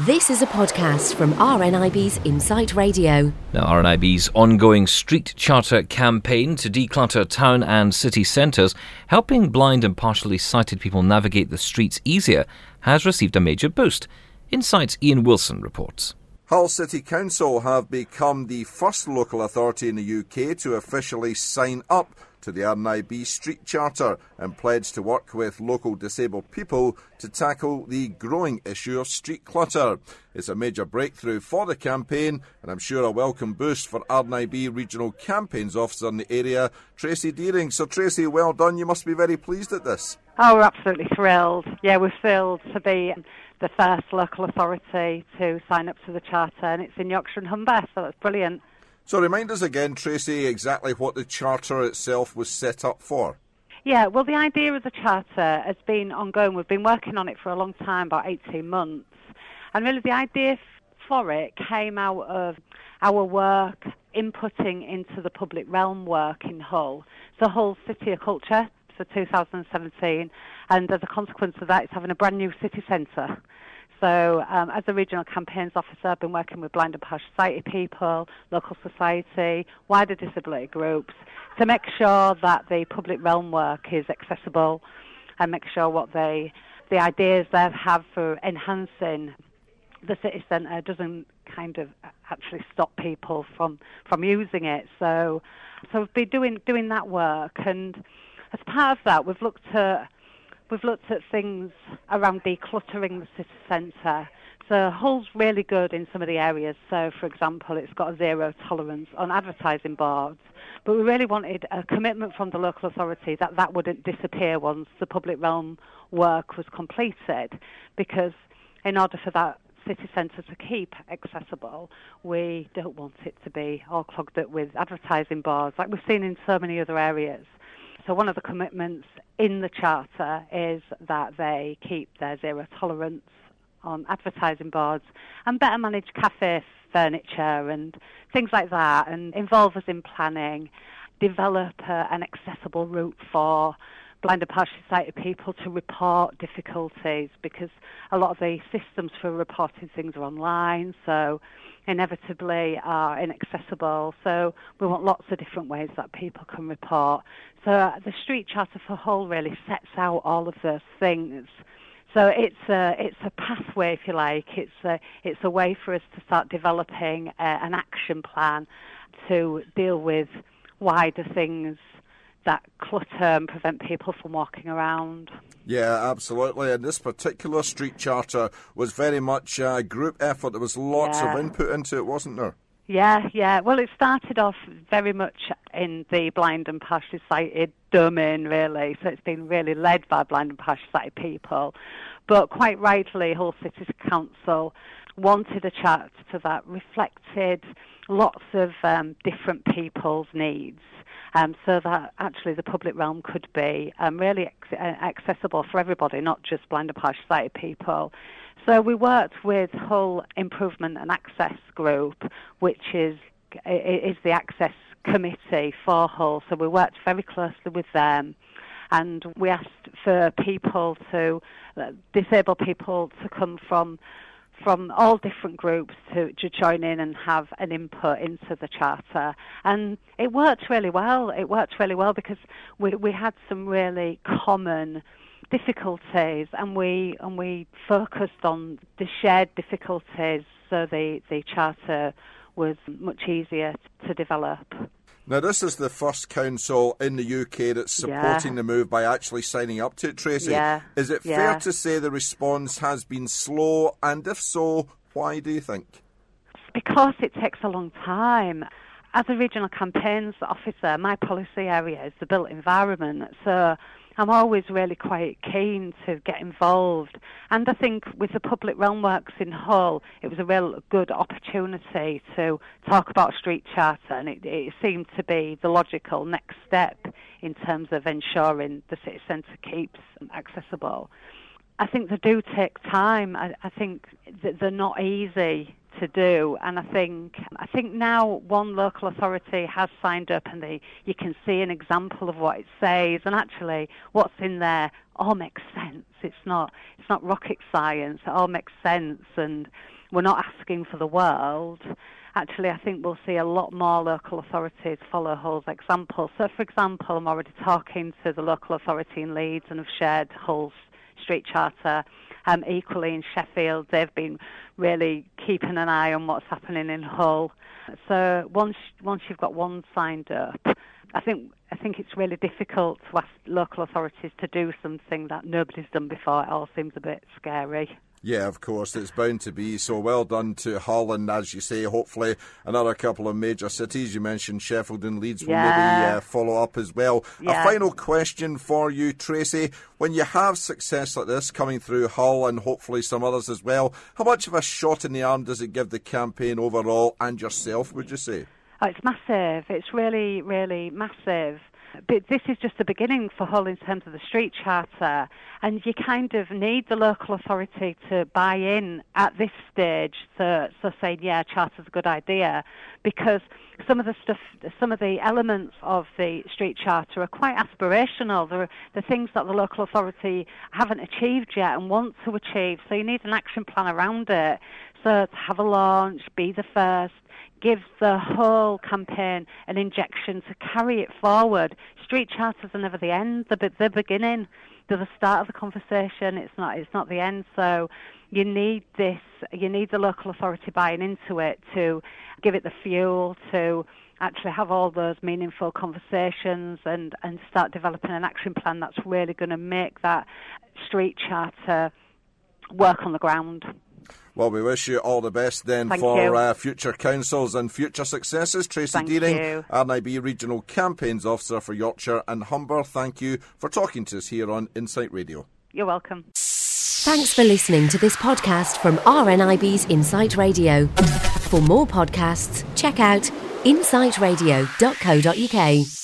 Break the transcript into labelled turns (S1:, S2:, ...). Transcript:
S1: This is a podcast from RNIB's Insight Radio.
S2: Now, RNIB's ongoing Street Charter campaign to declutter town and city centres, helping blind and partially sighted people navigate the streets easier, has received a major boost. Insight's Iain Wilson reports.
S3: Hull City Council have become the first local authority in the UK to officially sign up to the RNIB Street Charter and pledged to work with local disabled people to tackle the growing issue of street clutter. It's a major breakthrough for the campaign and I'm sure a welcome boost for RNIB Regional Campaigns Officer in the area, Tracy Deering. So, Tracy, well done. You must be very pleased at this.
S4: Oh, we're absolutely thrilled. Yeah, we're thrilled to be the first local authority to sign up to the charter, and it's in Yorkshire and Humber, so that's brilliant.
S3: So remind us again, Tracy, exactly what the Charter itself was set up for.
S4: Yeah, well, the idea of the Charter has been ongoing. We've been working on it for a long time, about 18 months. And really, the idea for it came out of our work inputting into the public realm work in Hull. So, Hull City of Culture for 2017, and as a consequence of that, it's having a brand new city centre. So, um, as a regional campaigns officer, I've been working with blind and partially sighted people, local society, wider disability groups to make sure that the public realm work is accessible and make sure what they, the ideas they have for enhancing the city centre doesn't kind of actually stop people from, from using it. So, so we've been doing doing that work, and as part of that, we've looked at we've looked at things around decluttering the city centre. So Hull's really good in some of the areas. So, for example, it's got a zero tolerance on advertising boards. But we really wanted a commitment from the local authority that that wouldn't disappear once the public realm work was completed, because in order for that city centre to keep accessible, we don't want it to be all clogged up with advertising boards like we've seen in so many other areas. So one of the commitments in the charter is that they keep their zero tolerance on advertising boards and better manage cafe furniture and things like that and involve us in planning, develop uh, an accessible route for blind and partially sighted people to report difficulties because a lot of the systems for reporting things are online, so inevitably are inaccessible. So we want lots of different ways that people can report. So the Street Charter for Hull really sets out all of those things. So it's a it's a pathway, if you like. It's a it's a way for us to start developing uh, an action plan to deal with wider things that clutter and prevent people from walking around.
S3: Yeah, absolutely. And this particular street charter was very much a group effort. There was lots yeah. of input into it, wasn't there?
S4: Yeah, yeah. Well, it started off very much in the blind and partially sighted domain, really. So it's been really led by blind and partially sighted people. But quite rightly, Hull City Council wanted a charter that reflected lots of um, different people's needs um, so that actually the public realm could be um, really uh, accessible for everybody, not just blind and partially sighted people. So we worked with Hull Improvement and Access Group, which is is the access committee for Hull. So we worked very closely with them and we asked for people to, uh, disabled people to come from from all different groups to, to join in and have an input into the charter. And it worked really well. It worked really well because we, we had some really common difficulties and we and we focused on the shared difficulties so the, the charter was much easier to develop.
S3: Now, this is the first council in the UK that's supporting
S4: yeah.
S3: the move by actually signing up to it, Tracy.
S4: Yeah.
S3: Is it
S4: yeah.
S3: fair to say the response has been slow? And if so, why do you think?
S4: Because it takes a long time. As a regional campaigns officer, my policy area is the built environment. So I'm always really quite keen to get involved. And I think with the public realm works in Hull, it was a real good opportunity to talk about street charter, and it, it seemed to be the logical next step in terms of ensuring the city centre keeps accessible. I think they do take time. I, I think they're not easy to do. And I think I think now one local authority has signed up, and they, you can see an example of what it says, and actually what's in there all makes sense. It's not it's not rocket science. It all makes sense, and we're not asking for the world. Actually, I think we'll see a lot more local authorities follow Hull's example. So, for example, I'm already talking to the local authority in Leeds and have shared Hull's street charter. Um, equally in Sheffield, they've been really keeping an eye on what's happening in Hull. So once once you've got one signed up, I think I think it's really difficult to ask local authorities to do something that nobody's done before. It all seems a bit scary.
S3: Yeah, of course, it's bound to be. So well done to Hull, and as you say, hopefully another couple of major cities. You mentioned Sheffield and Leeds will
S4: yeah.
S3: maybe uh, follow up as well.
S4: Yeah.
S3: A final question for you, Tracy. When you have success like this coming through Hull and hopefully some others as well, how much of a shot in the arm does it give the campaign overall and yourself, would you say?
S4: Oh, it's massive. It's really, really massive. But this is just the beginning for Hull in terms of the street charter, and you kind of need the local authority to buy in at this stage. So, so saying, yeah, charter's a good idea, because some of the stuff, some of the elements of the street charter are quite aspirational. They're the things that the local authority haven't achieved yet and want to achieve. So you need an action plan around it. Have a launch, be the first, gives the whole campaign an injection to carry it forward. Street charters are never the end; they're the beginning. They're the start of the conversation. It's not. It's not the end. So you need this. You need the local authority buying into it to give it the fuel to actually have all those meaningful conversations and and start developing an action plan that's really going to make that street charter work on the ground.
S3: Well, we wish you all the best then
S4: Thank
S3: for uh, future councils and future successes. Tracy
S4: Thank
S3: Deering,
S4: you.
S3: RNIB Regional Campaigns Officer for Yorkshire and Humber, thank you for talking to us here on Insight Radio.
S4: You're welcome.
S1: Thanks for listening to this podcast from RNIB's Insight Radio. For more podcasts, check out insightradio.co.uk.